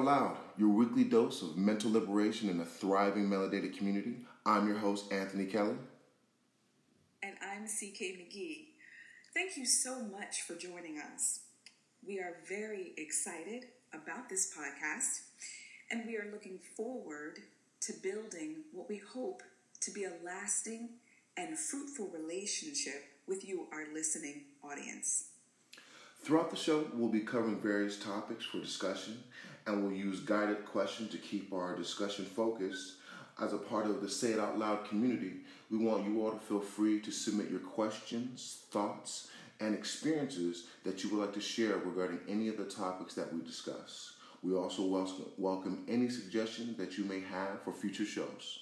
Out Loud, your weekly dose of mental liberation in a thriving melanated community. I'm your host, Anthony Kelly. And I'm CK McGee. Thank you so much for joining us. We are very excited about this podcast, and we are looking forward to building what we hope to be a lasting and fruitful relationship with you, our listening audience. Throughout the show, we'll be covering various topics for discussion, and we'll use guided questions to keep our discussion focused. As a part of the Say It Out Loud community, we want you all to feel free to submit your questions, thoughts, and experiences that you would like to share regarding any of the topics that we discuss. We also welcome any suggestions that you may have for future shows.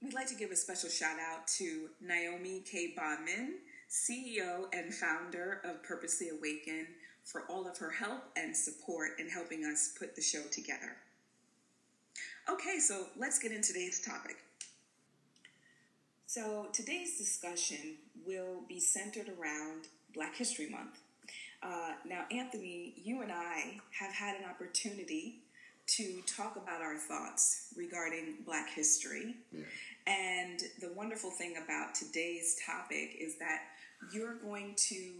We'd like to give a special shout out to Naomi K. Bondman CEO and founder of Purposely Awaken, for all of her help and support in helping us put the show together. Okay, so let's get into today's topic. So, today's discussion will be centered around Black History Month. Uh, now, Anthony, you and I have had an opportunity to talk about our thoughts regarding Black history. Yeah. And the wonderful thing about today's topic is that you're going to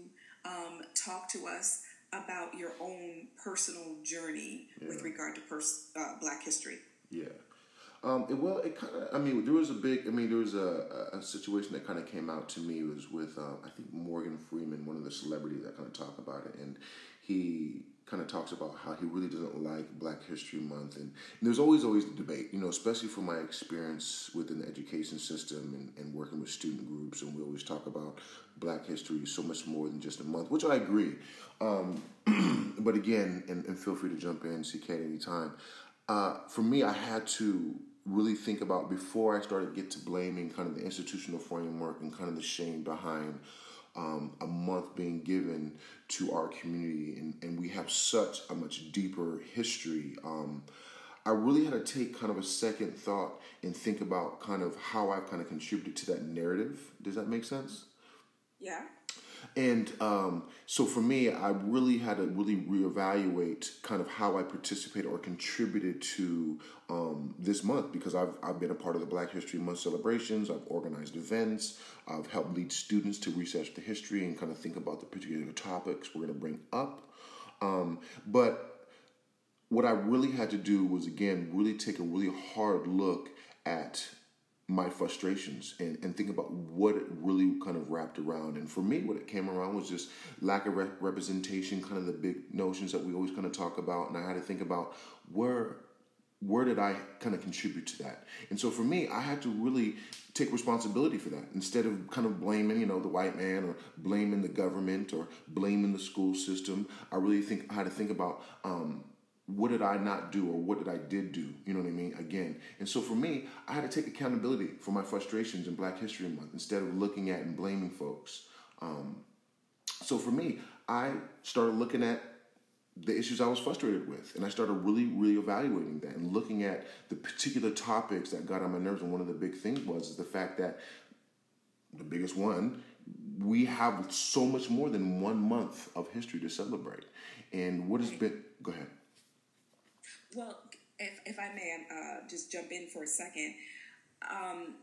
um, talk to us about your own personal journey yeah. with regard to pers- uh, Black history. Yeah. Um, it, well, it kind of. I mean, there was a big. I mean, there was a, a situation that kind of came out to me. It was with uh, I think Morgan Freeman, one of the celebrities that kind of talk about it, and he kind of talks about how he really doesn't like Black History Month, and, and, there's always always the debate, you know, especially from my experience within the education system and, and working with student groups, and we always talk about Black history so much more than just a month, which I agree. Um, but again, and, and, feel free to jump in, CK, at any time. Uh, for me, I had to really think about before I started get to blaming kind of the institutional framework and kind of the shame behind um, a month being given to our community, and, and we have such a much deeper history. Um, I really had to take kind of a second thought and think about kind of how I've kind of contributed to that narrative. Does that make sense? Yeah. And um, so for me, I really had to really reevaluate kind of how I participated or contributed to um, this month because I've, I've been a part of the Black History Month celebrations. I've organized events. I've helped lead students to research the history and kind of think about the particular topics we're going to bring up. Um, but what I really had to do was, again, really take a really hard look at my frustrations and, and think about what it really kind of wrapped around. And for me, what it came around was just lack of re- representation, kind of the big notions that we always kind of talk about. And I had to think about where where did I kind of contribute to that? And so for me, I had to really take responsibility for that instead of kind of blaming, you know, the white man or blaming the government or blaming the school system. I really think I had to think about um, what did I not do or what did I did do? You know what I mean? Again. And so for me, I had to take accountability for my frustrations in Black History Month instead of looking at and blaming folks. Um, so for me, I started looking at the issues I was frustrated with. And I started really, really evaluating that and looking at the particular topics that got on my nerves. And one of the big things was is the fact that the biggest one, we have so much more than one month of history to celebrate. And what has been, go ahead. Well, if, if I may uh, just jump in for a second, um,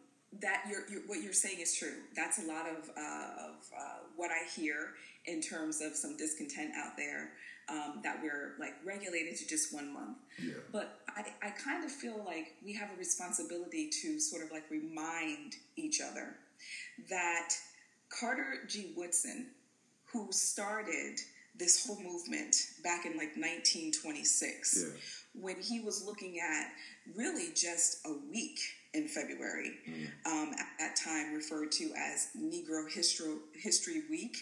that you're, you're, what you're saying is true. That's a lot of, uh, of uh, what I hear in terms of some discontent out there um, that we're like regulated to just one month. Yeah. But I, I kind of feel like we have a responsibility to sort of like remind each other that Carter G. Woodson, who started this whole movement back in like 1926, yeah. When he was looking at really just a week in February, mm. um, at that time referred to as Negro History, History Week.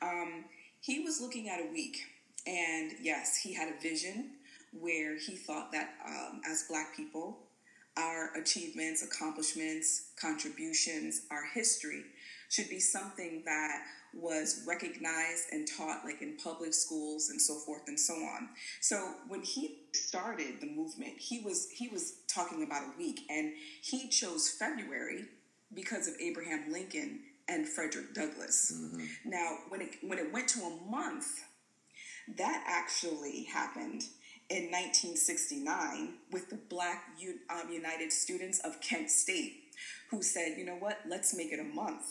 Um, he was looking at a week and yes, he had a vision where he thought that um, as Black people, our achievements, accomplishments, contributions, our history should be something that was recognized and taught like in public schools and so forth and so on. So when he started the movement, he was he was talking about a week and he chose February because of Abraham Lincoln and Frederick Douglass. Mm-hmm. Now, when it when it went to a month, That actually happened in 1969 with the Black um, United Students of Kent State, who said, you know what, let's make it a month.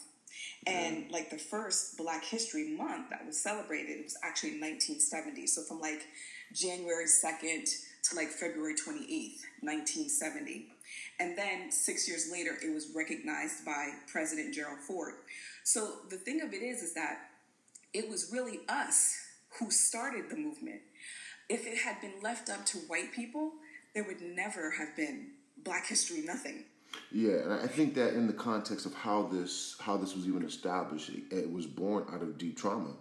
And like the first Black History Month that was celebrated, it was actually in 1970. So from like January 2nd to like February 28th, 1970. And then six years later, it was recognized by President Gerald Ford. So the thing of it is, is that it was really us who started the movement. If it had been left up to white people, there would never have been Black History Nothing. Yeah, and I think that in the context of how this how this was even established, it, it was born out of deep trauma.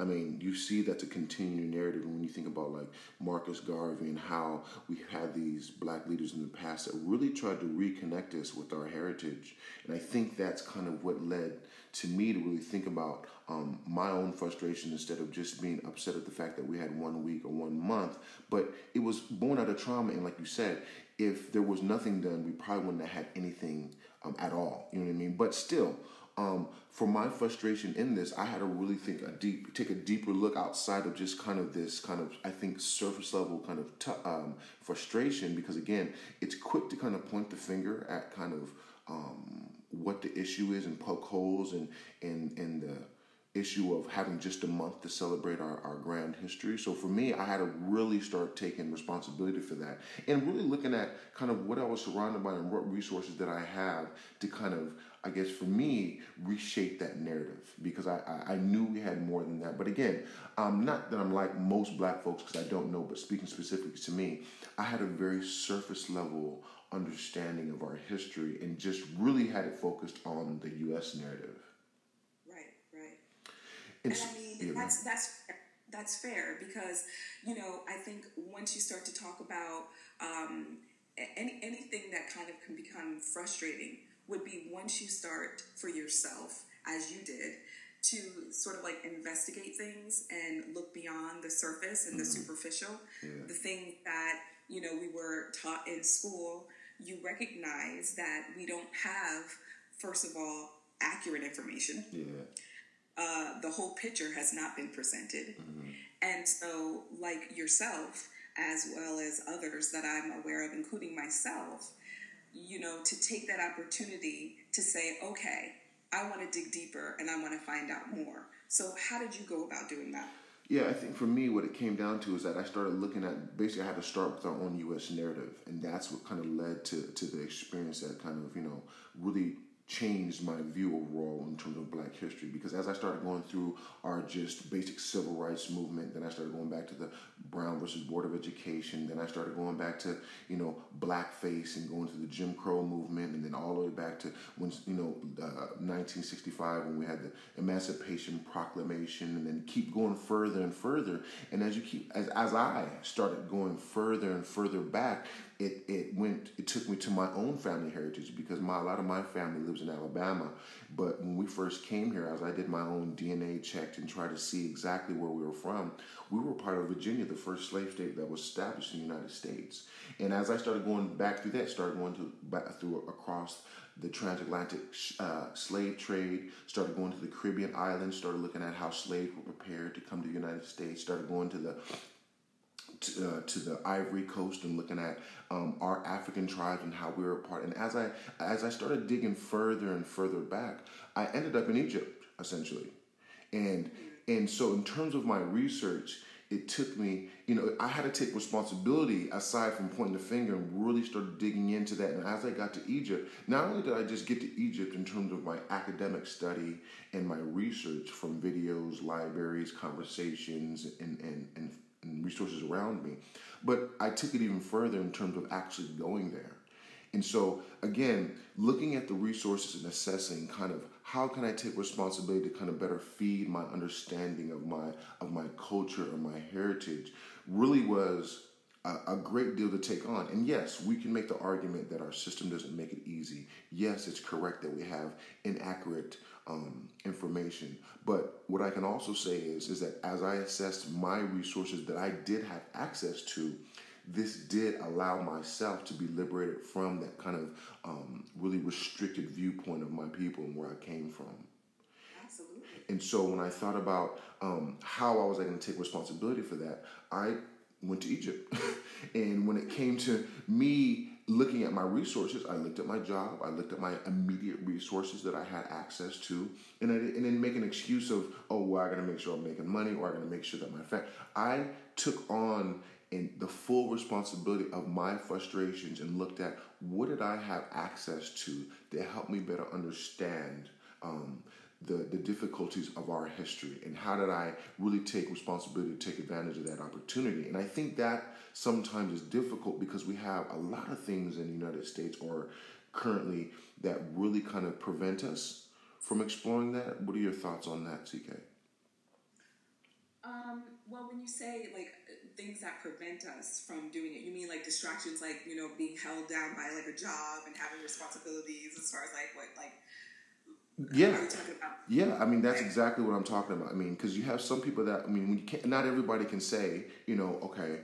I mean, you see that's a continuing narrative when you think about like Marcus Garvey and how we had these black leaders in the past that really tried to reconnect us with our heritage. And I think that's kind of what led to me to really think about um, my own frustration instead of just being upset at the fact that we had one week or one month. But it was born out of trauma. And like you said, if there was nothing done, we probably wouldn't have had anything um, at all. You know what I mean? But still, um, for my frustration in this, I had to really think a deep, take a deeper look outside of just kind of this kind of, I think, surface level kind of t- um, frustration because again, it's quick to kind of point the finger at kind of um, what the issue is and poke holes and and and the issue of having just a month to celebrate our, our grand history. So for me, I had to really start taking responsibility for that and really looking at kind of what I was surrounded by and what resources that I have to kind of, I guess for me, reshape that narrative because I, I, I knew we had more than that. But again, um, not that I'm like most black folks because I don't know, but speaking specifically to me, I had a very surface level understanding of our history and just really had it focused on the U.S. narrative. And I mean, that's that's that's fair because you know I think once you start to talk about um, any anything that kind of can become frustrating would be once you start for yourself as you did to sort of like investigate things and look beyond the surface and the mm-hmm. superficial. Yeah. the thing that you know we were taught in school you recognize that we don't have first of all accurate information. Yeah uh, the whole picture has not been presented. Mm-hmm. And so, like yourself, as well as others that I'm aware of, including myself, you know, to take that opportunity to say, okay, I want to dig deeper and I want to find out more. So, how did you go about doing that? Yeah, I think for me, what it came down to is that I started looking at basically, I had to start with our own U.S. narrative, and that's what kind of led to to the experience that kind of you know really changed my view overall in terms of black history because as I started going through our just basic civil rights movement, then I started going back to the Brown versus Board of Education, then I started going back to, you know, blackface and going to the Jim Crow movement, and then all the way back to when, you know, uh, 1965 when we had the Emancipation Proclamation, and then keep going further and further. And as you keep, as, as I started going further and further back, it, it went it took me to my own family heritage because my a lot of my family lives in Alabama. But when we first came here, as I did my own DNA check and tried to see exactly where we were from, we were part of Virginia, the first slave state that was established in the United States. And as I started going back through that, started going to back through across the transatlantic uh, slave trade, started going to the Caribbean islands, started looking at how slaves were prepared to come to the United States, started going to the to, uh, to the Ivory Coast and looking at um, our African tribes and how we were a part. And as I as I started digging further and further back, I ended up in Egypt essentially, and and so in terms of my research, it took me, you know, I had to take responsibility aside from pointing the finger and really started digging into that. And as I got to Egypt, not only did I just get to Egypt in terms of my academic study and my research from videos, libraries, conversations, and, and and resources around me. But I took it even further in terms of actually going there. And so, again, looking at the resources and assessing kind of how can I take responsibility to kind of better feed my understanding of my of my culture and my heritage really was a, a great deal to take on. And yes, we can make the argument that our system doesn't make it easy. Yes, it's correct that we have inaccurate um, information. But what I can also say is, is that as I assessed my resources that I did have access to, this did allow myself to be liberated from that kind of um, really restricted viewpoint of my people and where I came from. Absolutely. And so when I thought about um, how I was going to take responsibility for that, I went to Egypt. and when it came to me looking at my resources, I looked at my job, I looked at my immediate resources that I had access to, and I and then make an excuse of, oh, well, I got to make sure I'm making money, or I got to make sure that my family. I took on in the full responsibility of my frustrations and looked at what did I have access to that helped me better understand um, the, the difficulties of our history and how did I really take responsibility to take advantage of that opportunity. And I think that sometimes is difficult because we have a lot of things in the United States or currently that really kind of prevent us from exploring that. What are your thoughts on that, CK? Um, well, when you say like things that prevent us from doing it, you mean like distractions, like you know, being held down by like a job and having responsibilities as far as like what like yeah. Yeah, I mean that's exactly what I'm talking about. I mean, because you have some people that I mean, when you can't, not everybody can say, you know, okay,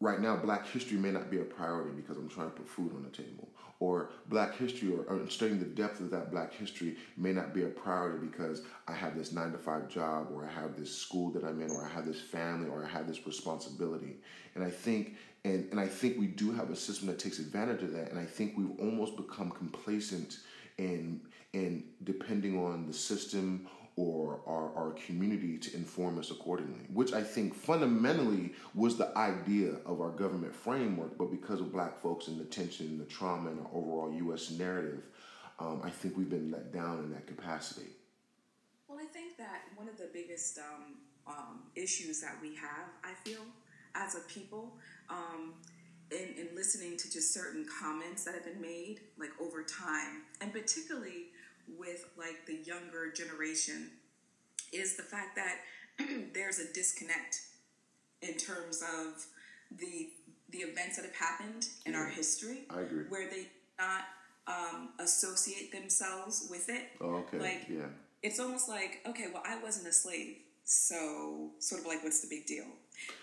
right now Black history may not be a priority because I'm trying to put food on the table, or Black history or, or studying the depth of that Black history may not be a priority because I have this nine to five job, or I have this school that I'm in, or I have this family, or I have this responsibility. And I think and, and I think we do have a system that takes advantage of that. And I think we've almost become complacent in and depending on the system or our, our community to inform us accordingly, which I think fundamentally was the idea of our government framework. But because of black folks and the tension and the trauma and our overall U.S. narrative, um, I think we've been let down in that capacity. Well, I think that one of the biggest um, um, issues that we have, I feel, as a people, um, in, in listening to just certain comments that have been made, like over time, and particularly with like the younger generation is the fact that there's a disconnect in terms of the the events that have happened in yeah, our history. I agree. Where they not um, associate themselves with it. Oh, okay. Like, yeah. It's almost like, okay, well, I wasn't a slave, so sort of like, what's the big deal?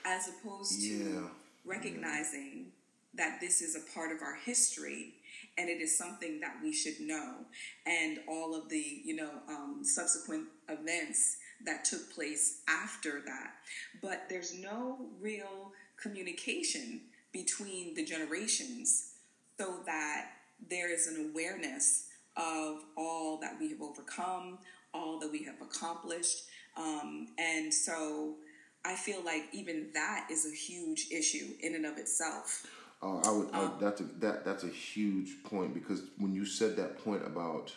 As opposed to yeah. recognizing yeah. that this is a part of our history and it is something that we should know. And all of the, you know, um, subsequent events that took place after that. But there's no real communication between the generations so that there is an awareness of all that we have overcome, all that we have accomplished. Um, and so I feel like even that is a huge issue in and of itself. Uh, I would. Uh, that's a that that's a huge point because when you said that point about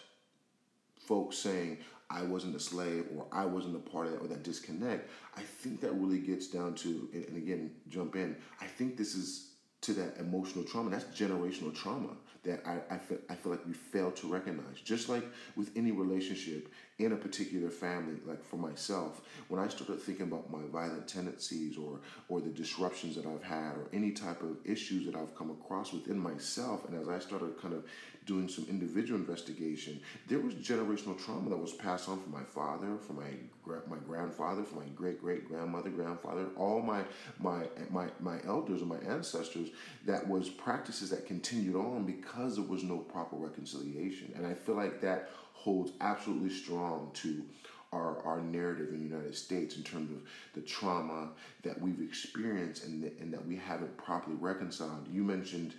folks saying I wasn't a slave or I wasn't a part of that or that disconnect, I think that really gets down to and, and again jump in. I think this is to that emotional trauma. That's generational trauma that I, I, feel, I feel like we fail to recognize. Just like with any relationship in a particular family, like for myself, when I started thinking about my violent tendencies or, or the disruptions that I've had or any type of issues that I've come across within myself, and as I started kind of doing some individual investigation, there was generational trauma that was passed on from my father, from my my grandfather, from my great great grandmother, grandfather, all my my my my elders and my ancestors. That was practices that continued on because there was no proper reconciliation, and I feel like that holds absolutely strong to our, our narrative in the United States in terms of the trauma that we've experienced and, the, and that we haven't properly reconciled. You mentioned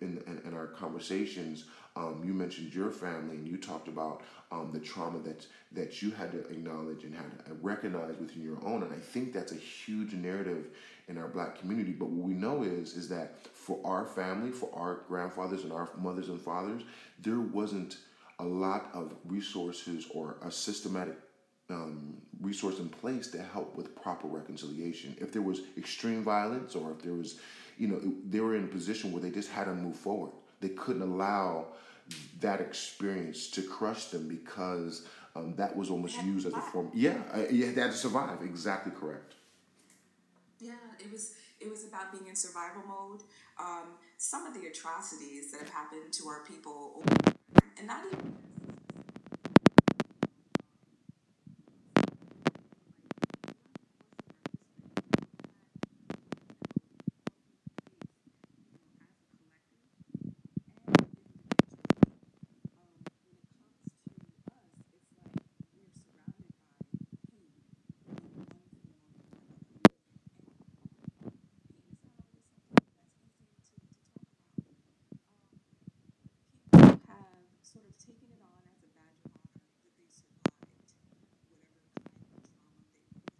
in, in, in our conversations um, you mentioned your family and you talked about um, the trauma that that you had to acknowledge and had to recognize within your own, and I think that's a huge narrative in our black community. But what we know is is that for our family, for our grandfathers and our mothers and fathers, there wasn't a lot of resources or a systematic um, resource in place to help with proper reconciliation. If there was extreme violence or if there was, you know, they were in a position where they just had to move forward. They couldn't allow that experience to crush them because um, that was almost used as a form. Yeah, uh, you had to survive. Exactly correct. Yeah, it was it was about being in survival mode. Um, some of the atrocities that have happened to our people, and not even taken it on as a badge of honor that they survived whatever kind of trauma they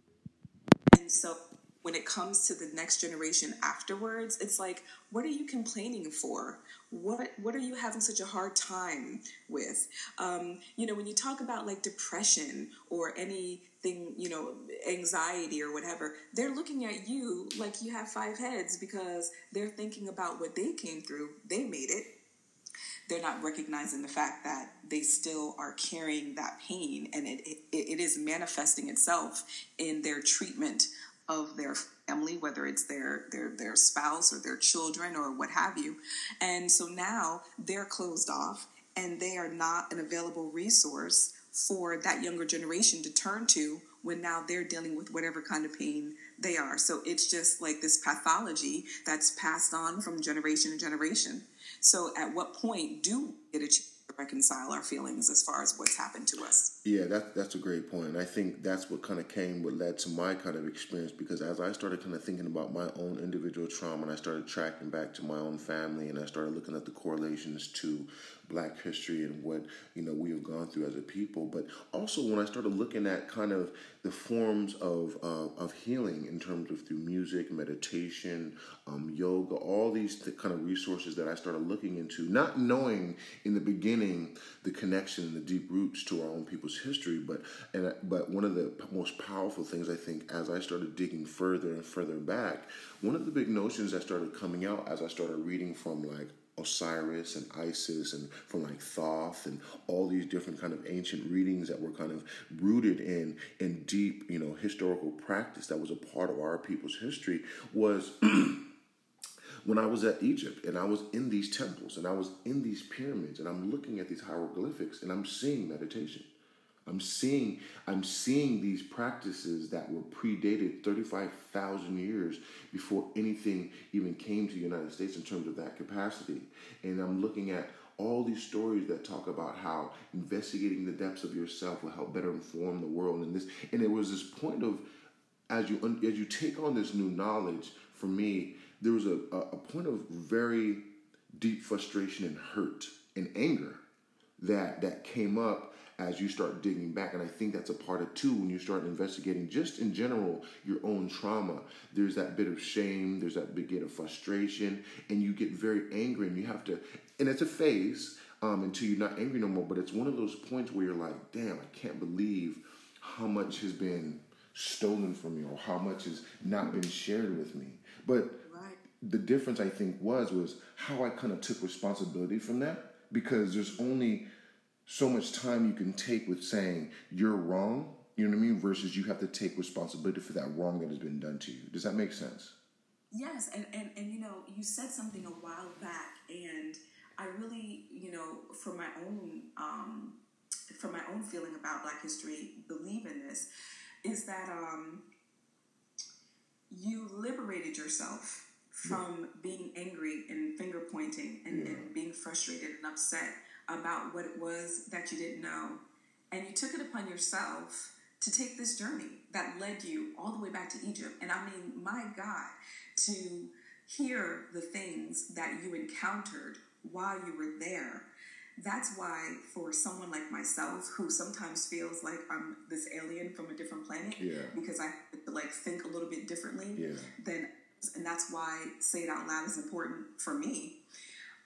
went through. So when it comes to the next generation afterwards, it's like, what are you complaining for? What what are you having such a hard time with? Um, you know, when you talk about like depression or anything, you know, anxiety or whatever, they're looking at you like you have five heads because they're thinking about what they came through. They made it. They're not recognizing the fact that they still are carrying that pain and it, it, it is manifesting itself in their treatment of their family, whether it's their their their spouse or their children or what have you. And so now they're closed off and they are not an available resource for that younger generation to turn to when now they're dealing with whatever kind of pain they are. So it's just like this pathology that's passed on from generation to generation. So at what point do it achieve reconcile our feelings as far as what's happened to us. Yeah, that, that's a great point. And I think that's what kind of came, what led to my kind of experience because as I started kind of thinking about my own individual trauma and I started tracking back to my own family and I started looking at the correlations to black history and what you know we have gone through as a people. But also when i started looking at kind of the forms of of healing in terms of through music meditation um, yoga all these th- kind of resources that i started looking into not knowing in the beginning the connection and the deep roots to our own people's history but and but one of the most powerful things i think as i started digging further and further back one of the big notions that started coming out as i started reading from like Osiris and Isis and from like Thoth and all these different kind of ancient readings that were kind of rooted in in deep, you know, historical practice that was a part of our people's history was when I was at Egypt and I was in these temples and I was in these pyramids and I'm looking at these hieroglyphics and I'm seeing meditation. I'm seeing I'm seeing these practices that were predated 35,000 years before anything even came to the United States in terms of that capacity. And I'm looking at all these stories that talk about how investigating the depths of yourself will help better inform the world and this and it was this point of as you as you take on this new knowledge for me there was a, a point of very deep frustration and hurt and anger that that came up as you start digging back. And I think that's a part of too when you start investigating just in general your own trauma. There's that bit of shame, there's that bit of frustration, and you get very angry and you have to and it's a phase um, until you're not angry no more, but it's one of those points where you're like, damn, I can't believe how much has been stolen from me or how much has not been shared with me. But the difference I think was was how I kind of took responsibility from that because there's only so much time you can take with saying you're wrong, you know what I mean, versus you have to take responsibility for that wrong that has been done to you. Does that make sense? Yes, and, and, and you know, you said something a while back, and I really, you know, for my own um, for my own feeling about Black history, believe in this, is that um, you liberated yourself from yeah. being angry and finger pointing and, yeah. and being frustrated and upset about what it was that you didn't know. And you took it upon yourself to take this journey that led you all the way back to Egypt. And I mean, my God, to hear the things that you encountered while you were there. That's why, for someone like myself, who sometimes feels like I'm this alien from a different planet, yeah. because I like think a little bit differently, yeah. then and that's why say it out loud is important for me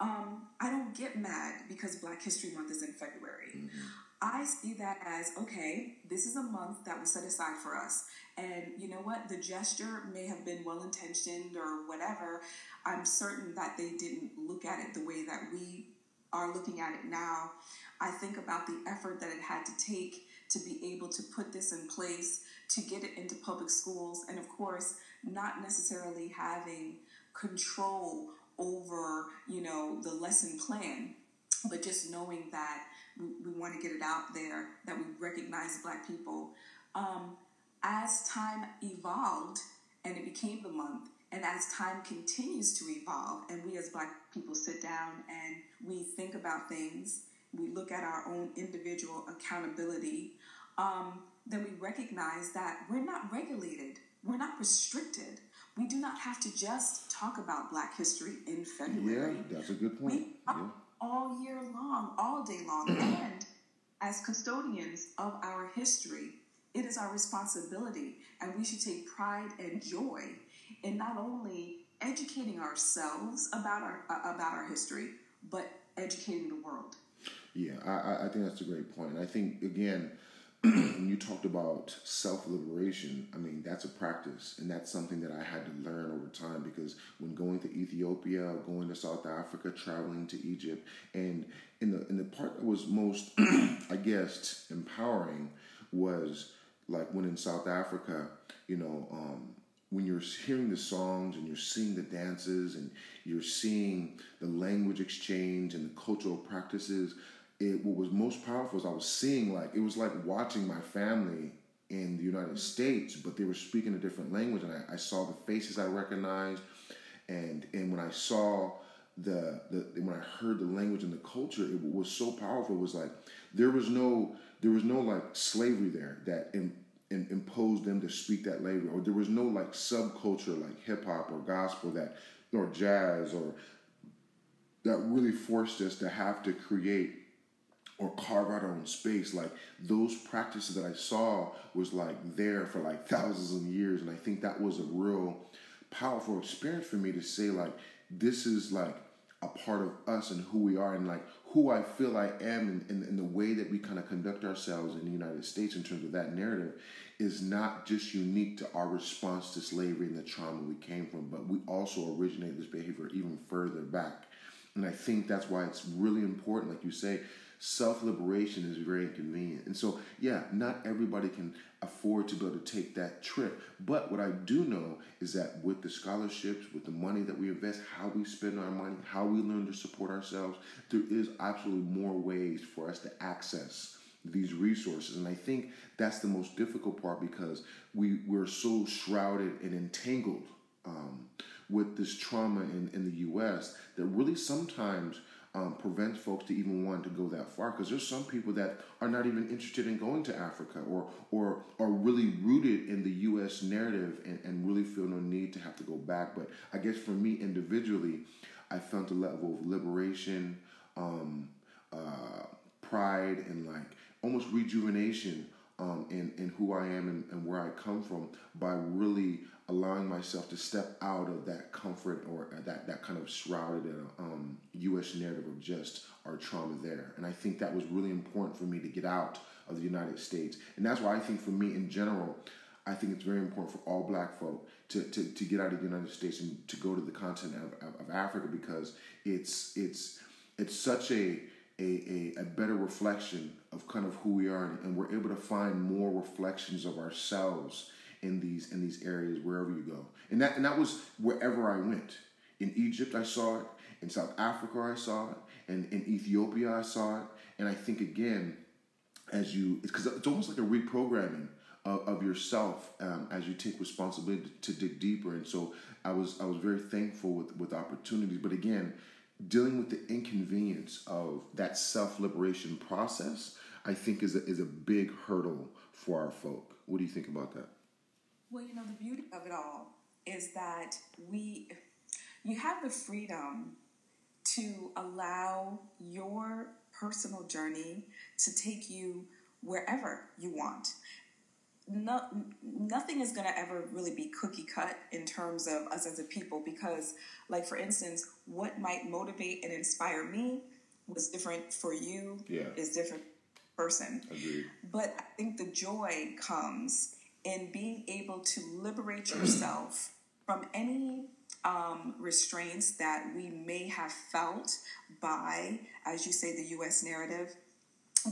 um, I don't get mad because Black History Month is in February. Mm-hmm. I see that as okay, this is a month that was set aside for us. And you know what? The gesture may have been well intentioned or whatever. I'm certain that they didn't look at it the way that we are looking at it now. I think about the effort that it had to take to be able to put this in place, to get it into public schools, and of course, not necessarily having control over, you know, the lesson plan, but just knowing that we, we want to get it out there, that we recognize black people. Um, as time evolved and it became the month, and as time continues to evolve, and we as black people sit down and we think about things, we look at our own individual accountability, um, then we recognize that we're not regulated, we're not restricted we do not have to just talk about Black history in February. Yeah, that's a good point. We yeah. all year long all day long. and as custodians of our history, it is our responsibility, and we should take pride and joy in not only educating ourselves about our uh, about our history, but educating the world. Yeah, I, I think that's a great point. And I think again, you talked about self liberation, I mean that's a practice, and that's something that I had to learn over time because when going to Ethiopia, going to South Africa, traveling to Egypt, and in the in the part that was most, I guess, empowering was like when in South Africa, you know, um, when you're hearing the songs and you're seeing the dances and you're seeing the language exchange and the cultural practices, it what was most powerful is I was seeing like it was like watching my family in the United States, but they were speaking a different language, and I, I saw the faces I recognized, and and when I saw the, the when I heard the language and the culture, it was so powerful. It was like there was no there was no like slavery there that in, in, imposed them to speak that language, or there was no like subculture like hip hop or gospel that or jazz or that really forced us to have to create or carve out our own space. Like those practices that I saw was like there for like thousands of years. And I think that was a real powerful experience for me to say, like, this is like a part of us and who we are and like who I feel I am and, in the way that we kind of conduct ourselves in the United States in terms of that narrative is not just unique to our response to slavery and the trauma we came from, but we also originate this behavior even further back. And I think that's why it's really important, like you say, self liberation is very inconvenient. And so, yeah, not everybody can afford to be able to take that trip. But what I do know is that with the scholarships, with the money that we invest, how we spend our money, how we learn to support ourselves, there is absolutely more ways for us to access these resources. And I think that's the most difficult part because we, we're so shrouded and entangled um, with this trauma in, in the US that really sometimes um, prevents folks to even want to go that far because there's some people that are not even interested in going to Africa or or are really rooted in the U.S. narrative and, and really feel no need to have to go back. But I guess for me individually, I felt a level of liberation, um, uh, pride, and like almost rejuvenation um, in, in who I am and, and, where I come from by really allowing myself to step out of that comfort or that, that kind of shrouded um, U.S. narrative of just our trauma there. And I think that was really important for me to get out of the United States. And that's why I think for me in general, I think it's very important for all black folk to, to, to get out of the United States and to go to the continent of, of, of Africa because it's it's it's such a, a, a, a, better reflection of kind of who we are and, and we're able to find more reflections of ourselves in these in these areas wherever you go. And that and that was wherever I went. In Egypt I saw it, in South Africa I saw it, and in Ethiopia I saw it. And I think again, as you because it's, it's, almost like a reprogramming of, of yourself um, as you take responsibility to, to dig deeper. And so I was I was very thankful with with opportunities. But again, dealing with the inconvenience of that self liberation process, I think is a, is a big hurdle for our folk. What do you think about that? Well, you know, the beauty of it all is that we, you have the freedom to allow your personal journey to take you wherever you want. No, nothing is going to ever really be cookie cut in terms of us as a people because, like, for instance, what might motivate and inspire me was different for you, yeah. is different person. Agreed. But I think the joy comes in being able to liberate yourself from any um, restraints that we may have felt by, as you say, the U.S. narrative,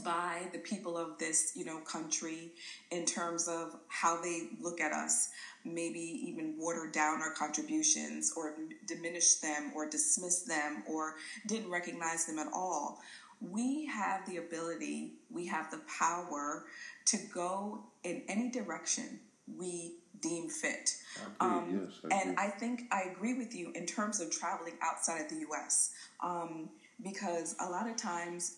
by the people of this, you know, country in terms of how they look at us, maybe even water down our contributions or diminish them or dismiss them or didn't recognize them at all. We have the ability, we have the power to go in any direction we deem fit. I um, yes, I and I think I agree with you in terms of traveling outside of the US um, because a lot of times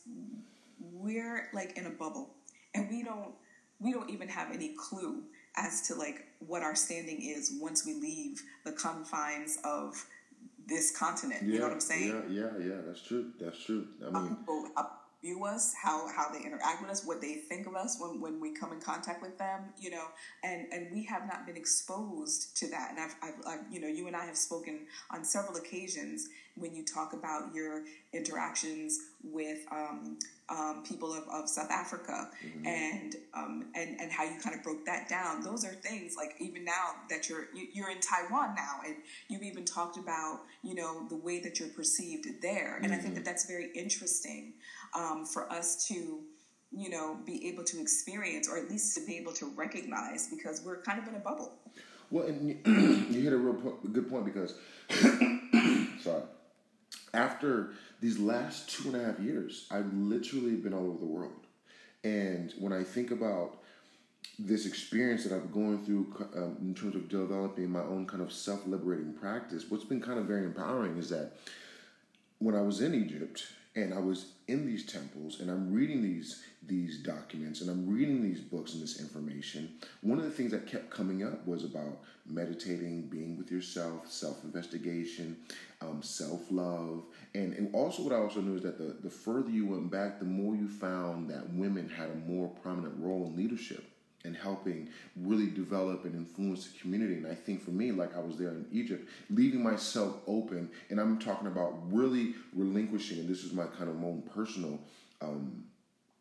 we're like in a bubble and we don't we don't even have any clue as to like what our standing is once we leave the confines of this continent. Yeah, you know what I'm saying? Yeah, yeah, yeah. That's true. That's true. I mean, uh, view us, how how they interact with us, what they think of us when, when we come in contact with them, you know, and and we have not been exposed to that. And I've, I've, I've, you know, you and I have spoken on several occasions when you talk about your interactions with um, um, people of, of, South Africa mm-hmm. and um, and and how you kind of broke that down. Those are things like even now that you're you're in Taiwan now, and you've even talked about you know the way that you're perceived there, and mm-hmm. I think that mm-hmm. that's very interesting um, for us to you know be able to experience or at least to be able to recognize because we're kind of in a bubble. Well, and you hit a real po- good point because sorry after these last two and a half years, I've literally been all over the world. And when I think about this experience that I've going through um, in terms of developing my own kind of self liberating practice, what's been kind of very empowering is that when I was in Egypt and I was in these temples and I'm reading these these documents and I'm reading these books and this information, one of the things that kept coming up was about meditating, being with yourself, self investigation, um, self love. And, and also, what I also knew is that the, the further you went back, the more you found that women had a more prominent role in leadership and helping really develop and influence the community. And I think for me, like I was there in Egypt, leaving myself open, and I'm talking about really relinquishing, and this is my kind of own personal um,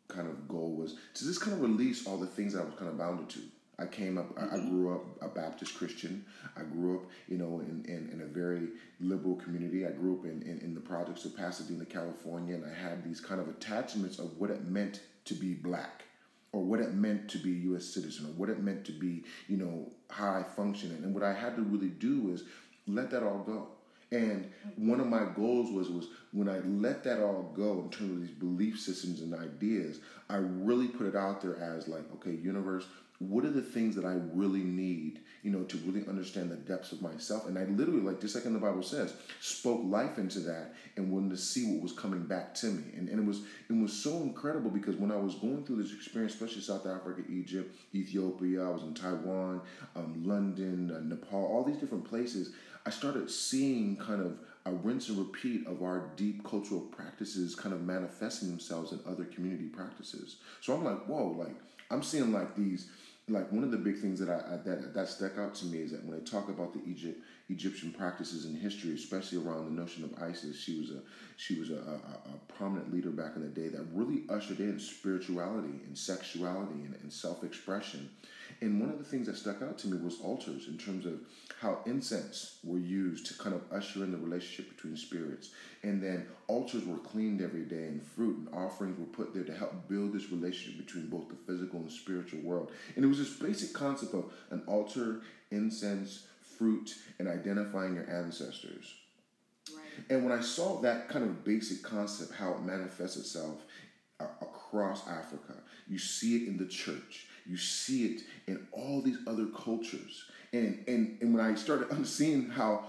kind of goal was to just kind of release all the things that I was kind of bounded to. I came up, I grew up a Baptist Christian. I grew up, you know, in, in, in a very liberal community. I grew up in, in, in, the projects of Pasadena, California, and I had these kind of attachments of what it meant to be black or what it meant to be a U.S. citizen or what it meant to be, you know, how I. And what I had to really do is let that all go. And one of my goals was was when I let that all go in terms of these belief systems and ideas, I really put it out there as like, okay, universe, what are the things that I really need, you know, to really understand the depths of myself? And I literally, like just like in the Bible says, spoke life into that and wanted to see what was coming back to me. And, and it was it was so incredible because when I was going through this experience, especially South Africa, Egypt, Ethiopia, I was in Taiwan, um, London, uh, Nepal, all these different places, I started seeing kind of a rinse and repeat of our deep cultural practices kind of manifesting themselves in other community practices. So I'm like, whoa, like I'm seeing like these like one of the big things that I, I, that that stuck out to me is that when they talk about the Egypt Egyptian practices in history, especially around the notion of Isis, she was a she was a, a, a prominent leader back in the day that really ushered in spirituality and sexuality and, and self expression. And one of the things that stuck out to me was altars in terms of how incense were used to kind of usher in the relationship between spirits. And then altars were cleaned every day, and fruit and offerings were put there to help build this relationship between both the physical and spiritual world. And it was this basic concept of an altar, incense, fruit, and identifying your ancestors. Right. And when I saw that kind of basic concept, how it manifests itself across Africa, you see it in the church, you see it in all these other cultures. And, and, and when I started seeing how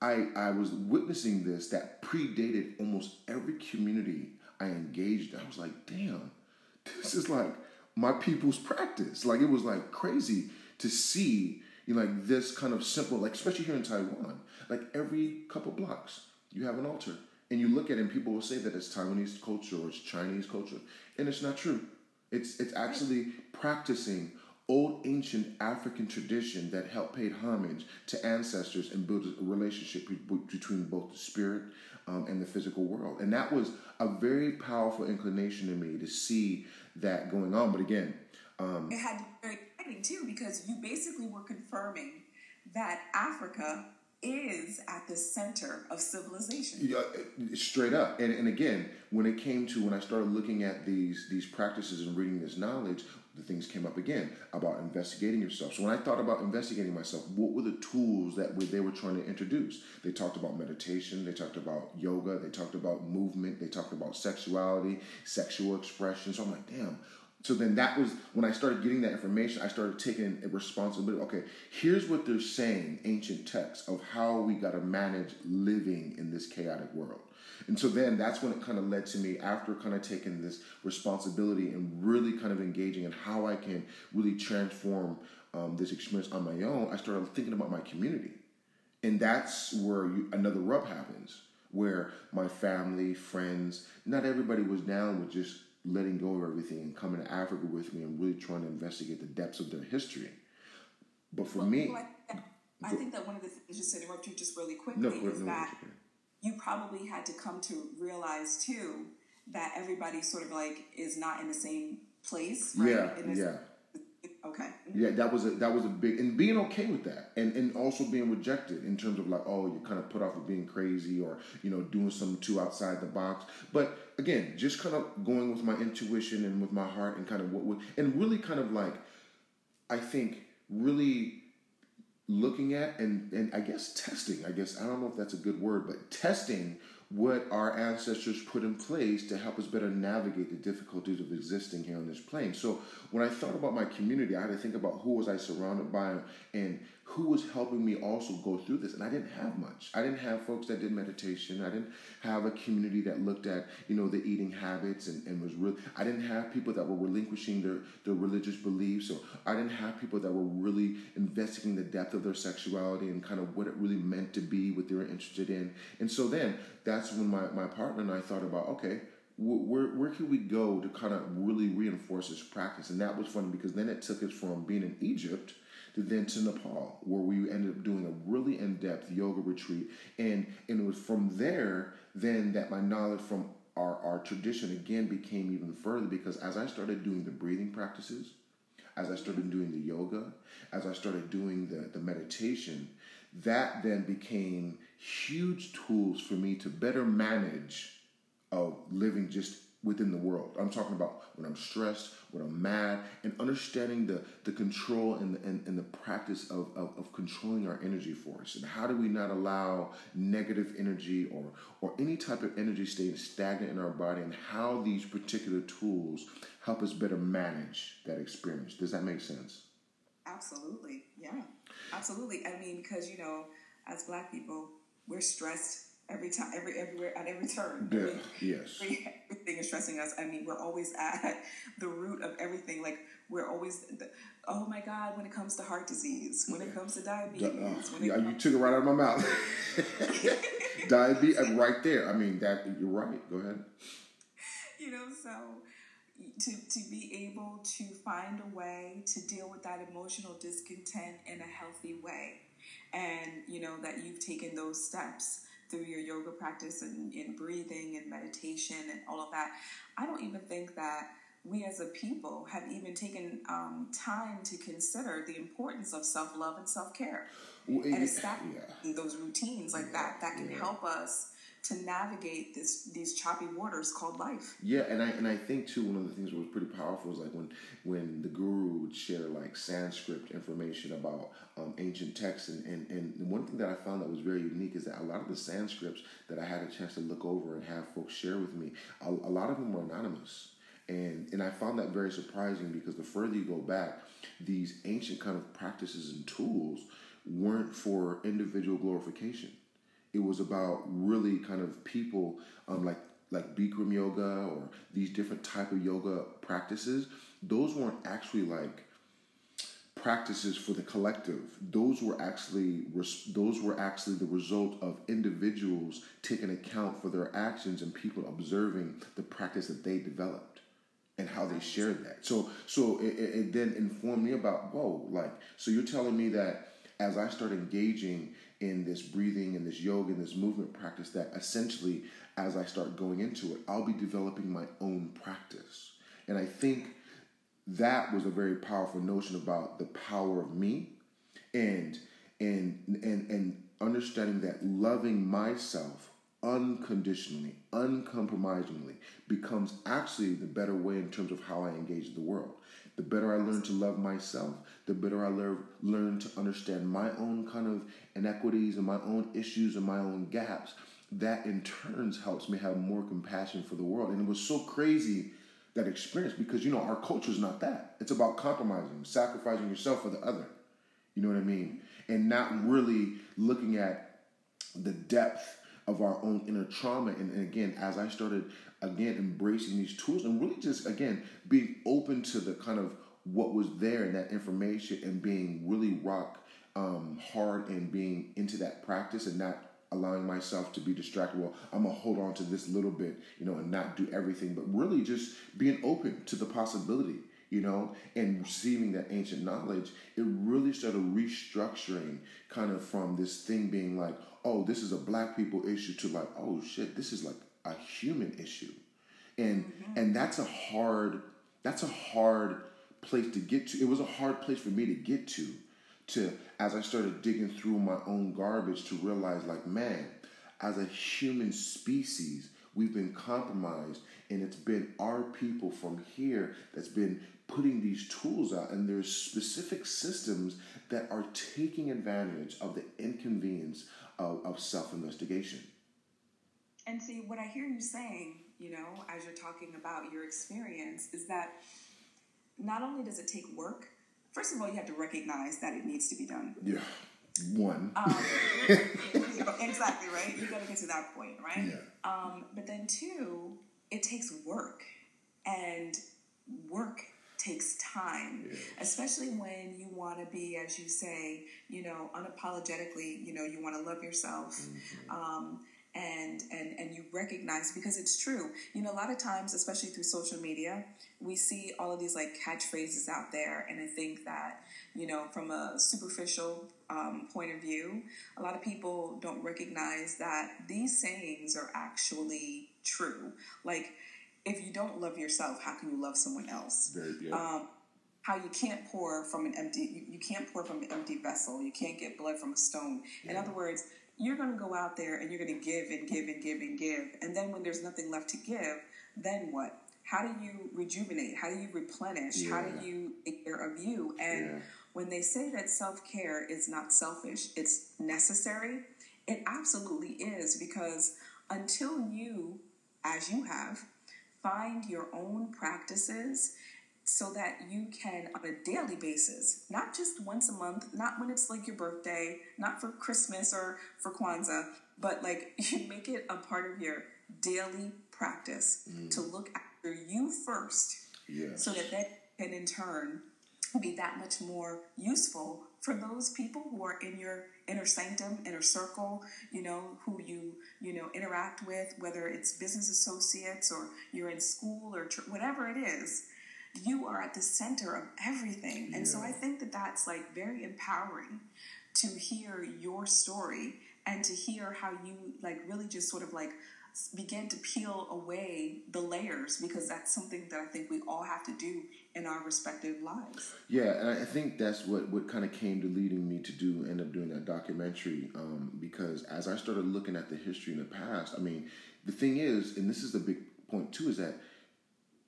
I, I was witnessing this that predated almost every community I engaged I was like, damn, this is like my people's practice. Like it was like crazy to see you know, like this kind of simple, like especially here in Taiwan, like every couple blocks you have an altar. And you look at it and people will say that it's Taiwanese culture or it's Chinese culture. And it's not true. It's it's actually practicing old ancient African tradition that helped pay homage to ancestors and build a relationship between both the spirit um, and the physical world. And that was a very powerful inclination in me to see that going on. But again, um, it had to be very exciting too because you basically were confirming that Africa is at the center of civilization. Yeah, straight up. And, and again, when it came to when I started looking at these these practices and reading this knowledge, the things came up again about investigating yourself. So when I thought about investigating myself, what were the tools that they were trying to introduce? They talked about meditation, they talked about yoga, they talked about movement, they talked about sexuality, sexual expression. So I'm like, damn, so then that was when I started getting that information, I started taking a responsibility. Okay, here's what they're saying, ancient texts, of how we got to manage living in this chaotic world. And so then that's when it kind of led to me after kind of taking this responsibility and really kind of engaging in how I can really transform um, this experience on my own. I started thinking about my community. And that's where you, another rub happens where my family, friends, not everybody was down with just letting go of everything and coming to Africa with me and really trying to investigate the depths of their history. But for well, me, I, think that one of the things, just to interrupt you just really quickly, no, is no, that you probably had to come to realize too that everybody sort of like is not in the same place, right? Yeah, yeah. Okay. Yeah, that was a that was a big and being okay with that, and and also being rejected in terms of like, oh, you're kind of put off of being crazy or you know doing something too outside the box. But again, just kind of going with my intuition and with my heart and kind of what would and really kind of like, I think really looking at and and I guess testing. I guess I don't know if that's a good word, but testing what our ancestors put in place to help us better navigate the difficulties of existing here on this plane. So when I thought about my community, I had to think about who was I surrounded by and who was helping me also go through this. And I didn't have much. I didn't have folks that did meditation. I didn't have a community that looked at, you know, the eating habits and, and was. I didn't have people that were relinquishing their, their religious beliefs. Or I didn't have people that were really investigating the depth of their sexuality and kind of what it really meant to be, what they were interested in. And so then that's when my, my partner and I thought about, okay, where where can we go to kind of really reinforce this practice? And that was funny because then it took us from being in Egypt then to Nepal, where we ended up doing a really in depth yoga retreat, and and it was from there then that my knowledge from our our tradition again became even further because as I started doing the breathing practices, as I started doing the yoga, as I started doing the the meditation, that then became huge tools for me to better manage of living just within the world. I'm talking about when I'm stressed, when I'm mad, and understanding the, the control and the, and, and the practice of, of, of controlling our energy force. And how do we not allow negative energy or, or any type of energy staying stagnant in our body, and how these particular tools help us better manage that experience. Does that make sense? Absolutely. Yeah. Absolutely. I mean, because, you know, as black people, we're stressed every time, every everywhere at every turn. Yeah, yes. Everything is stressing us. I mean, we're always at the root of everything. Like we're always, the, oh my God, when it comes to heart disease, when it comes to diabetes, uh, yeah, you took it right out of my mouth. diabetes, uh, right there. I mean, that you're right. Go ahead. You know, so to, to be able to find a way to deal with that emotional discontent in a healthy way and you know that you've taken those steps through your yoga practice and in breathing and meditation and all of that. I don't even think that we as a people have even taken um, time to consider the importance of self love and self care well, and establishing yeah. those routines like yeah, that that can yeah. help us to navigate this these choppy waters called life. Yeah, and I and I think too one of the things that was pretty powerful is like when when the guru would share like Sanskrit information about um, ancient texts, and, and and one thing that I found that was very unique is that a lot of the Sanskrits that I had a chance to look over and have folks share with me, a, a lot of them were anonymous. And, and I found that very surprising because the further you go back, these ancient kind of practices and tools weren't for individual glorification it was about really kind of people um, like like Bikram yoga or these different type of yoga practices. Those weren't actually like practices for the collective. Those were actually those were actually the result of individuals taking account for their actions and people observing the practice that they developed and how they shared that. So so it, it then informed me about whoa, like so you're telling me that as I start engaging in this breathing and this yoga and this movement practice that essentially as I start going into it, I'll be developing my own practice. And I think that was a very powerful notion about the power of me and and and and understanding that loving myself unconditionally, uncompromisingly becomes actually the better way in terms of how I engage the world. The better I learn to love myself, the better I learn learn to understand my own kind of inequities and my own issues and my own gaps. That in turns helps me have more compassion for the world. And it was so crazy that experience because you know our culture is not that. It's about compromising, sacrificing yourself for the other. You know what I mean? And not really looking at the depth of our own inner trauma. And, and, again, as I started again embracing these tools and really just again being open to the kind of what was there in that information and being really rock um, hard and being into that practice and not allowing myself to be distracted. Well, I'm gonna hold on to this little bit, you know, and not do everything, but really just being open to the possibility, you know, and receiving that ancient knowledge. It really started restructuring kind of from this thing being like, oh, this is a black people issue to like, oh shit, this is like a human issue. And mm-hmm. and that's a hard that's a hard place to get to. It was a hard place for me to get to to as I started digging through my own garbage to realize like man, as a human species, we've been compromised and it's been our people from here that's been putting these tools out and there's specific systems that are taking advantage of the inconvenience of, of self-investigation and see what i hear you saying you know as you're talking about your experience is that not only does it take work first of all, you have to recognize that it needs to be done. Yeah. One. Um, exactly, right? You got to get to that point, right? Yeah. Um, but then, two, it takes work. And work takes time, yeah. especially when you want to be, as you say, you know, unapologetically, you know, you want to love yourself. Mm-hmm. Um, and and and you recognize because it's true you know a lot of times especially through social media we see all of these like catchphrases out there and i think that you know from a superficial um, point of view a lot of people don't recognize that these sayings are actually true like if you don't love yourself how can you love someone else Very, yeah. um, how you can't pour from an empty you, you can't pour from an empty vessel you can't get blood from a stone yeah. in other words you're going to go out there and you're going to give and give and give and give. And then when there's nothing left to give, then what? How do you rejuvenate? How do you replenish? Yeah. How do you take care of you? And yeah. when they say that self care is not selfish, it's necessary, it absolutely is because until you, as you have, find your own practices so that you can, on a daily basis, not just once a month, not when it's like your birthday, not for Christmas or for Kwanzaa, but like you make it a part of your daily practice mm. to look after you first, yes. so that that can in turn be that much more useful for those people who are in your inner sanctum, inner circle, you know, who you, you know, interact with, whether it's business associates or you're in school or tr- whatever it is you are at the center of everything. Yeah. And so I think that that's like very empowering to hear your story and to hear how you like really just sort of like begin to peel away the layers because that's something that I think we all have to do in our respective lives. Yeah, and I think that's what what kind of came to leading me to do end up doing that documentary um, because as I started looking at the history in the past, I mean, the thing is, and this is the big point too, is that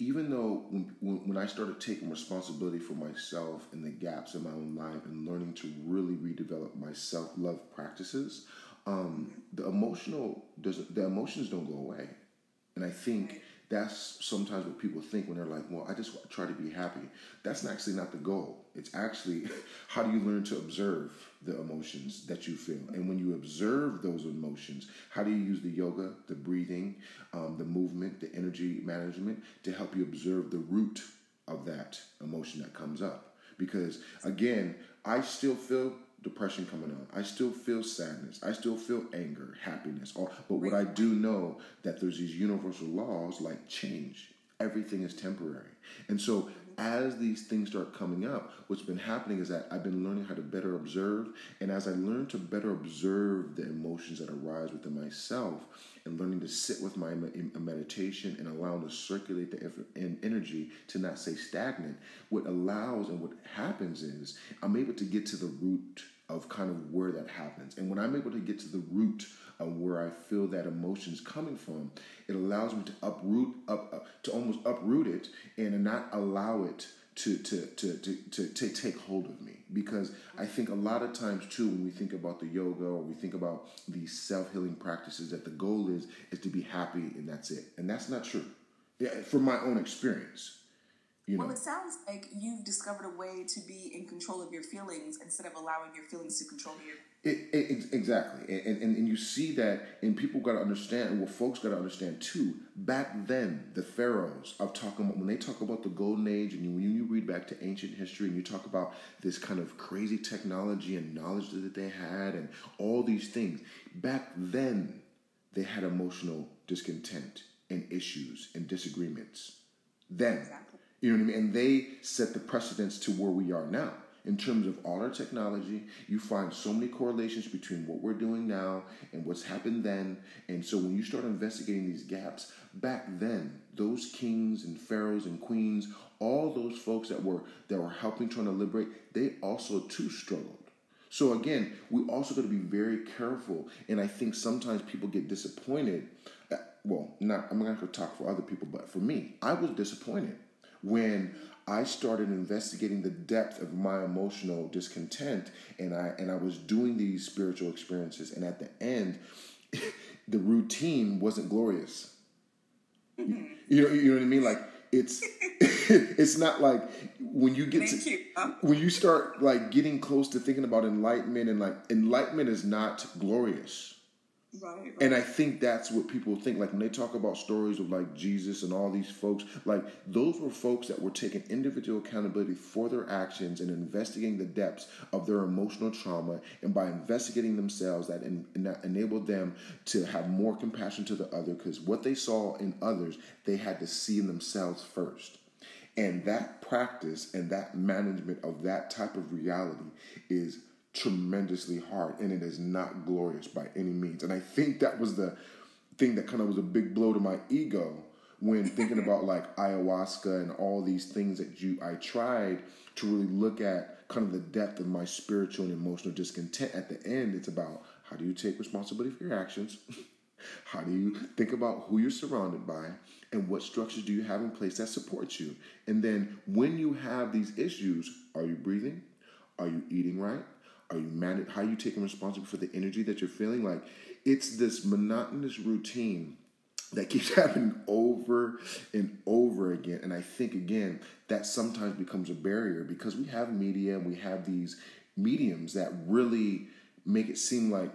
even though when, when, I started taking responsibility for myself and the gaps in my own life and learning to really redevelop my self love practices, um, the emotional doesn't the emotions don't go away, and I think that's sometimes what people think when they're like, well, I just try to be happy. That's actually not the goal. It's actually how do you learn to observe the emotions that you feel? And when you observe those emotions, how do you use the yoga, the breathing, um, the movement, the energy management to help you observe the root of that emotion that comes up? Because again, I still feel depression coming on. I still feel sadness. I still feel anger, happiness. All, but what I do know that there's these universal laws like change. Everything is temporary. And so as these things start coming up, what's been happening is that I've been learning how to better observe. And as I learn to better observe the emotions that arise within myself and learning to sit with my meditation and allowing to circulate the energy to not stay stagnant, what allows and what happens is I'm able to get to the root of kind of where that happens. And when I'm able to get to the root of where I feel that emotion is coming from, it allows me to uproot up uh, to almost uproot it and not allow it to to, to, to, to, to take hold of me. Because I think a lot of times too when we think about the yoga or we think about these self-healing practices that the goal is is to be happy and that's it. And that's not true. Yeah, from my own experience. You know. Well, it sounds like you've discovered a way to be in control of your feelings instead of allowing your feelings to control you. It, it, exactly, and, and and you see that, and people got to understand, and what folks got to understand too. Back then, the pharaohs, I'm talking about when they talk about the golden age, and you, when you read back to ancient history, and you talk about this kind of crazy technology and knowledge that they had, and all these things. Back then, they had emotional discontent and issues and disagreements. Then, exactly. You know what I mean, and they set the precedence to where we are now in terms of all our technology, you find so many correlations between what we're doing now and what's happened then. And so when you start investigating these gaps, back then, those kings and pharaohs and queens, all those folks that were that were helping trying to liberate, they also too struggled. So again, we also got to be very careful. And I think sometimes people get disappointed. Uh, well, not I'm not going to talk for other people, but for me, I was disappointed when I started investigating the depth of my emotional discontent and I and I was doing these spiritual experiences and at the end the routine wasn't glorious. Mm-hmm. You, know, you know what I mean? Like it's it's not like when you get Thank to you. when you start like getting close to thinking about enlightenment and like enlightenment is not glorious. Right. And I think that's what people think. Like when they talk about stories of like Jesus and all these folks, like those were folks that were taking individual accountability for their actions and investigating the depths of their emotional trauma. And by investigating themselves, that, that enabled them to have more compassion to the other because what they saw in others, they had to see in themselves first. And that practice and that management of that type of reality is tremendously hard and it is not glorious by any means. And I think that was the thing that kind of was a big blow to my ego when thinking about like ayahuasca and all these things that you I tried to really look at kind of the depth of my spiritual and emotional discontent. At the end, it's about how do you take responsibility for your actions? how do you think about who you're surrounded by? And what structures do you have in place that support you? And then when you have these issues, are you breathing? Are you eating right? Are you managing? How are you taking responsibility for the energy that you're feeling? Like it's this monotonous routine that keeps happening over and over again. And I think again that sometimes becomes a barrier because we have media and we have these mediums that really make it seem like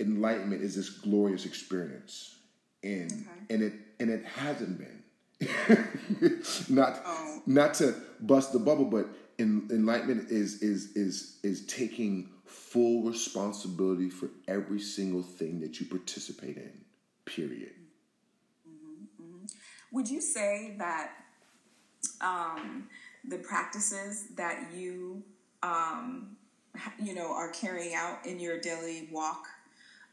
enlightenment is this glorious experience, and okay. and it and it hasn't been. not oh. not to bust the bubble, but enlightenment is is is is taking full responsibility for every single thing that you participate in. Period. Mm-hmm, mm-hmm. Would you say that um, the practices that you um, you know are carrying out in your daily walk,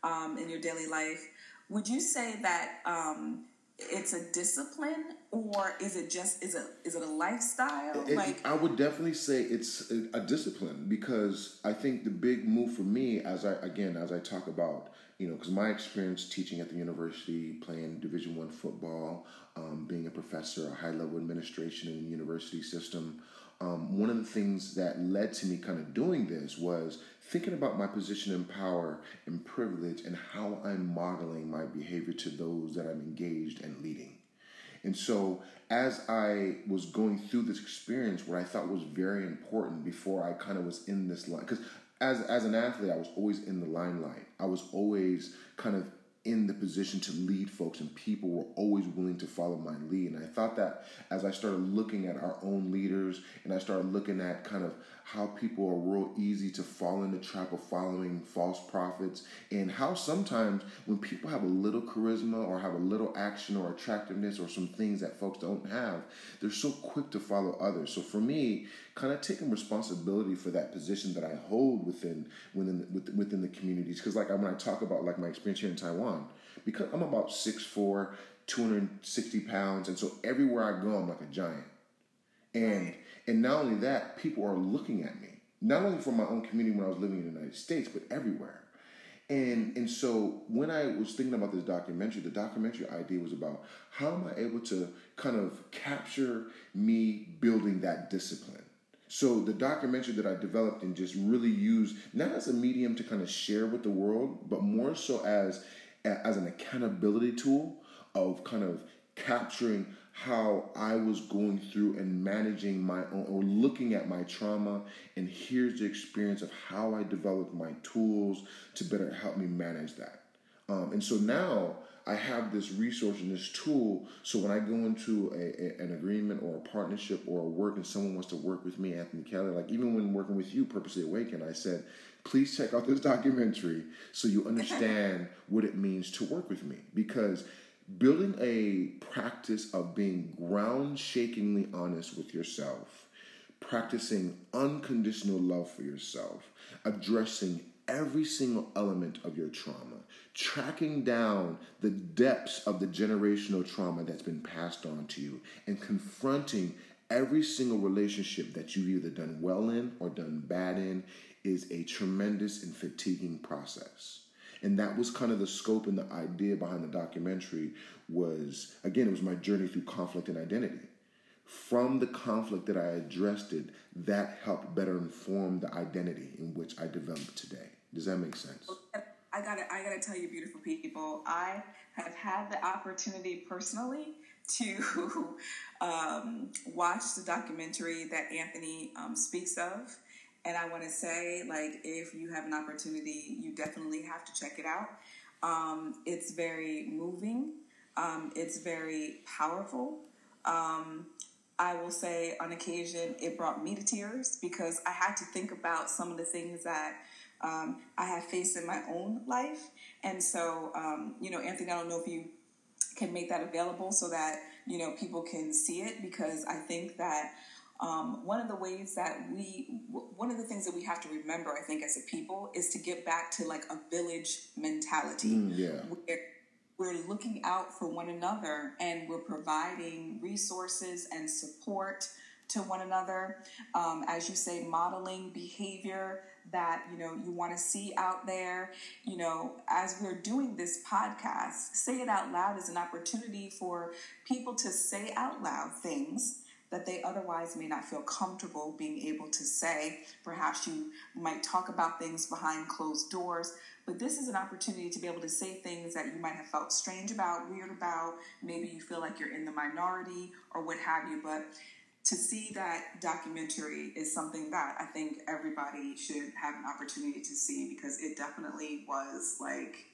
um, in your daily life, would you say that um, it's a discipline or is it just is it is it a lifestyle? It, like i would definitely say it's a, a, discipline because i think the big move for me as i again as i talk about you know because my experience teaching at the university playing division one football um, being a professor a high level administration in the university system um, one of the things that led to me kind of doing this was thinking about my position in power and privilege and how I'm modeling my behavior to those that I'm engaged and leading. And so, as I was going through this experience, what I thought was very important before I kind of was in this line, because as as an athlete, I was always in the limelight. I was always kind of in the position to lead folks, and people were always willing to follow my lead. And I thought that as I started looking at our own leaders, and I started looking at kind of how people are real easy to fall in the trap of following false prophets, and how sometimes when people have a little charisma or have a little action or attractiveness or some things that folks don't have, they're so quick to follow others. So for me, kind of taking responsibility for that position that I hold within within within the communities, because like when I talk about like my experience here in Taiwan, because I'm about 6'4", 260 pounds, and so everywhere I go, I'm like a giant, and and not only that, people are looking at me. Not only from my own community when I was living in the United States, but everywhere. And and so when I was thinking about this documentary, the documentary idea was about how am I able to kind of capture me building that discipline. So the documentary that I developed and just really used not as a medium to kind of share with the world, but more so as as an accountability tool of kind of capturing how I was going through and managing my own or looking at my trauma. And here's the experience of how I developed my tools to better help me manage that. Um, and so now I have this resource and this tool. So when I go into a, a, an agreement or a partnership or a work and someone wants to work with me, Anthony Kelly, like even when working with you, Purposely Awaken, I said, please check out this documentary so you understand what it means to work with me. Because building a practice of being ground shakingly honest with yourself, practicing unconditional love for yourself, addressing every single element of your trauma, tracking down the depths of the generational trauma that's been passed on to you, and confronting every single relationship that you've either done well in or done bad in is a tremendous and fatiguing process. And that was kind of the scope and the idea behind the documentary was again it was my journey through conflict and identity. From the conflict that I addressed it, that helped better inform the identity in which I developed today. Does that make sense? I gotta, I gotta tell you, beautiful people, I have had the opportunity personally to um, watch the documentary that Anthony um, speaks of. And I want to say, like, if you have an opportunity, you definitely have to check it out. Um, it's very moving. Um, it's very powerful. Um, I will say, on occasion, it brought me to tears because I had to think about some of the things that um, I have faced in my own life. And so, um, you know, Anthony, I don't know if you can make that available so that, you know, people can see it because I think that um, one of the ways that we, one of the things that we have to remember, I think, as a people, is to get back to like a village mentality. Mm, yeah. Where we're looking out for one another and we're providing resources and support to one another. Um, as you say, modeling behavior that you know you want to see out there you know as we're doing this podcast say it out loud is an opportunity for people to say out loud things that they otherwise may not feel comfortable being able to say. Perhaps you might talk about things behind closed doors but this is an opportunity to be able to say things that you might have felt strange about weird about. Maybe you feel like you're in the minority or what have you but to see that documentary is something that I think everybody should have an opportunity to see because it definitely was like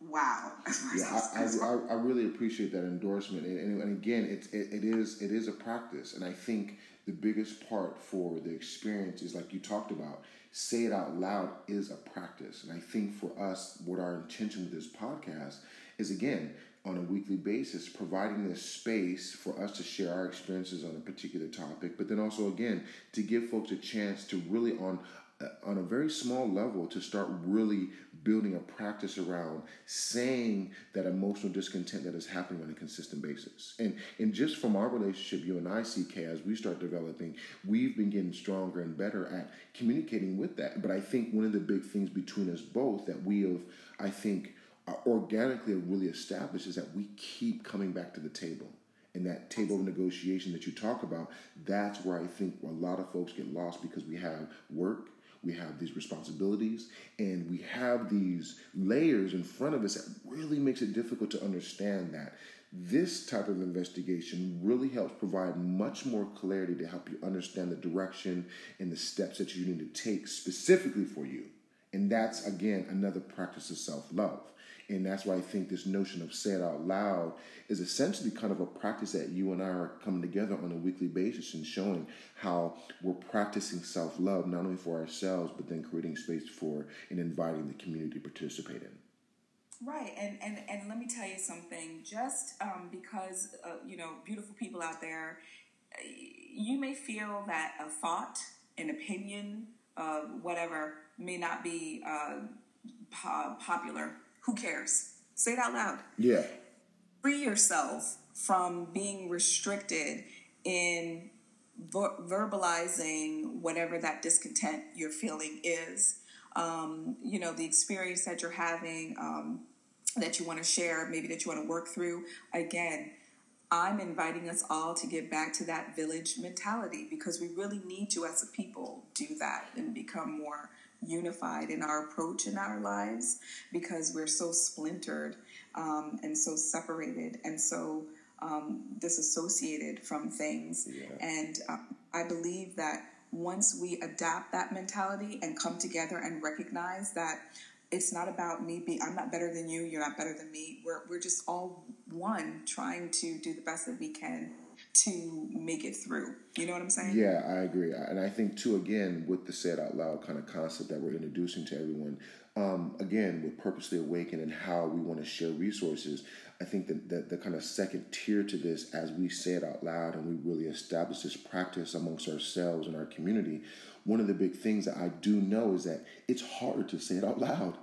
wow. Yeah, I, I, I, really appreciate that endorsement, and, and again, it's it, it is it is a practice, and I think the biggest part for the experience is like you talked about. Say it out loud is a practice, and I think for us, what our intention with this podcast is again on a weekly basis, providing this space for us to share our experiences on a particular topic, but then also again to give folks a chance to really on uh, on a very small level to start really building a practice around saying that emotional discontent that is happening on a consistent basis. And and just from our relationship, you and I, CK, as we start developing, we've been getting stronger and better at communicating with that. But I think one of the big things between us both that we have, I think, uh, organically really established is that we keep coming back to the table. And that table of negotiation that you talk about, that's where I think a lot of folks get lost because we have work, we have these responsibilities, and we have these layers in front of us that really makes it difficult to understand that. This type of investigation really helps provide much more clarity to help you understand the direction and the steps that you need to take specifically for you. And that's, again, another practice of self love. And that's why I think this notion of say it out loud is essentially kind of a practice that you and I are coming together on a weekly basis and showing how we're practicing self love, not only for ourselves, but then creating space for and inviting the community to participate in. Right, and, and, and let me tell you something. Just um, because, uh, you know, beautiful people out there, you may feel that a thought, an opinion, uh, whatever, may not be uh, po- popular who cares? Say it out loud. Yeah. Free yourself from being restricted in ver- verbalizing whatever that discontent you're feeling is. Um, you know, the experience that you're having um, that you want to share, maybe that you want to work through. Again, I'm inviting us all to get back to that village mentality because we really need to, as a people, do that and become more unified in our approach in our lives because we're so splintered um, and so separated and so um, disassociated from things. Yeah. And uh, I believe that once we adapt that mentality and come together and recognize that it's not about me being i'm not better than you you're not better than me we're, we're just all one trying to do the best that we can to make it through. You know what i'm saying? Yeah i agree. And i think too again with the said out loud kind of concept that we're introducing to everyone um, again with purposely awaken and how we want to share resources i think that the, the kind of second tier to this as we say it out loud and we really establish this practice amongst ourselves and our community one of the big things that I do know is that it's hard to say it out loud.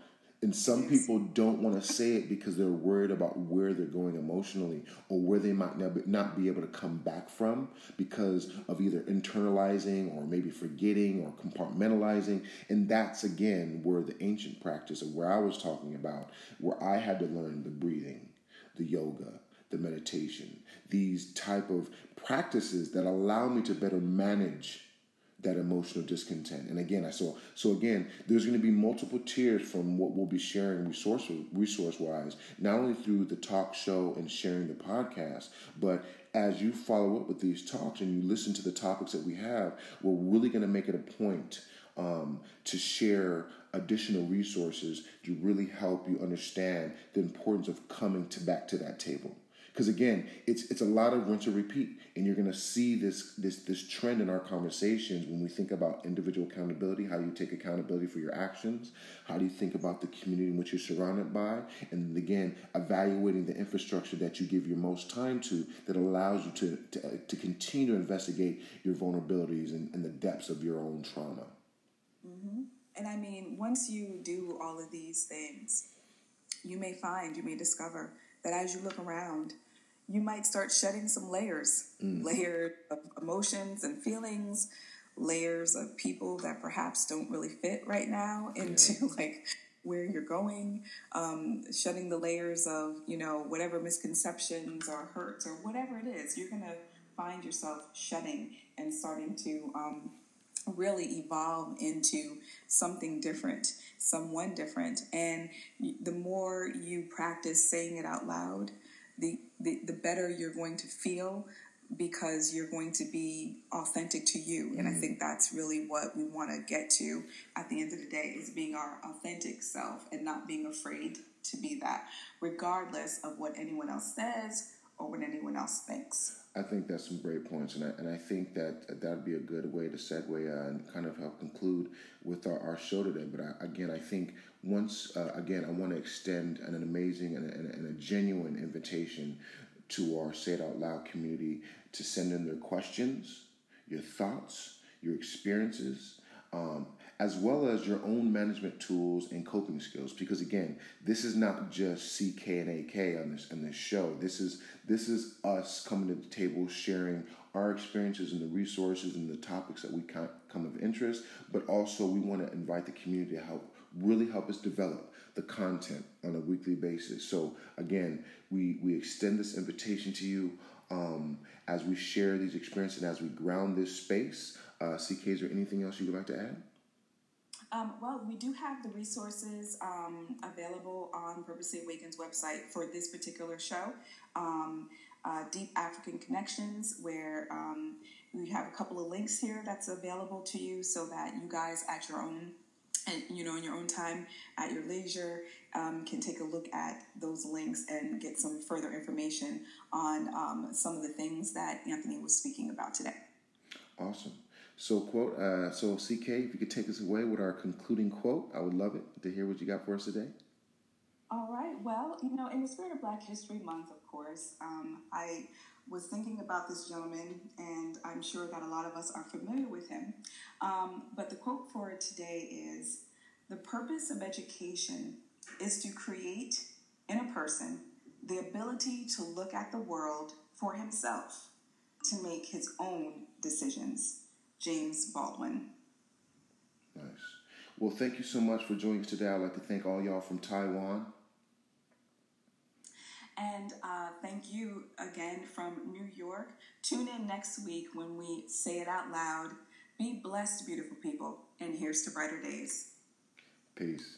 And some people don't want to say it because they're worried about where they're going emotionally or where they might not be able to come back from because of either internalizing or maybe forgetting or compartmentalizing. And that's again where the ancient practice of where I was talking about, where I had to learn the breathing, the yoga, the meditation, these type of practices that allow me to better manage that emotional discontent. And again, I saw so again, there's going to be multiple tiers from what we'll be sharing resource resource wise, not only through the talk show and sharing the podcast, but as you follow up with these talks and you listen to the topics that we have, we're really going to make it a point um, to share additional resources to really help you understand the importance of coming to back to that table because again it's it's a lot of rinse and repeat and you're going to see this this this trend in our conversations when we think about individual accountability how do you take accountability for your actions how do you think about the community in which you're surrounded by and again evaluating the infrastructure that you give your most time to that allows you to to, to continue to investigate your vulnerabilities and, and the depths of your own trauma mm-hmm. and i mean once you do all of these things you may find you may discover that as you look around you might start shedding some layers, mm. layers of emotions and feelings, layers of people that perhaps don't really fit right now into yeah. like where you're going, um, shedding the layers of, you know, whatever misconceptions or hurts or whatever it is, you're going to find yourself shedding and starting to um, really evolve into something different, someone different. And the more you practice saying it out loud, the, the, the better you're going to feel because you're going to be authentic to you. And mm. I think that's really what we want to get to at the end of the day is being our authentic self and not being afraid to be that, regardless of what anyone else says or what anyone else thinks. I think that's some great points, and I, and I think that that'd be a good way to segue uh, and kind of help conclude with our, our show today. But I, again, I think once uh, again, I want to extend an, an amazing and, and, and, a genuine invitation to our Say It Out Loud community to send in their questions, your thoughts, your experiences. Um, as well as your own management tools and coping skills. Because again, this is not just CK and AK on this on this show. This is this is us coming to the table sharing our experiences and the resources and the topics that we come of interest, but also we want to invite the community to help really help us develop the content on a weekly basis. So again, we we extend this invitation to you um, as we share these experiences and as we ground this space. Uh, CK, is there anything else you would like to add? Um, well, we do have the resources um, available on Purposely Awaken's website for this particular show. Um, uh, Deep African Connections, where um, we have a couple of links here that's available to you so that you guys at your own and you know in your own time at your leisure um, can take a look at those links and get some further information on um, some of the things that anthony was speaking about today awesome so, quote, uh, so CK, if you could take us away with our concluding quote, I would love it to hear what you got for us today. All right. Well, you know, in the spirit of Black History Month, of course, um, I was thinking about this gentleman, and I'm sure that a lot of us are familiar with him. Um, but the quote for today is The purpose of education is to create in a person the ability to look at the world for himself, to make his own decisions James Baldwin. Nice. Well, thank you so much for joining us today. I'd like to thank all y'all from Taiwan. And uh, thank you again from New York. Tune in next week when we say it out loud. Be blessed, beautiful people, and here's to brighter days. Peace.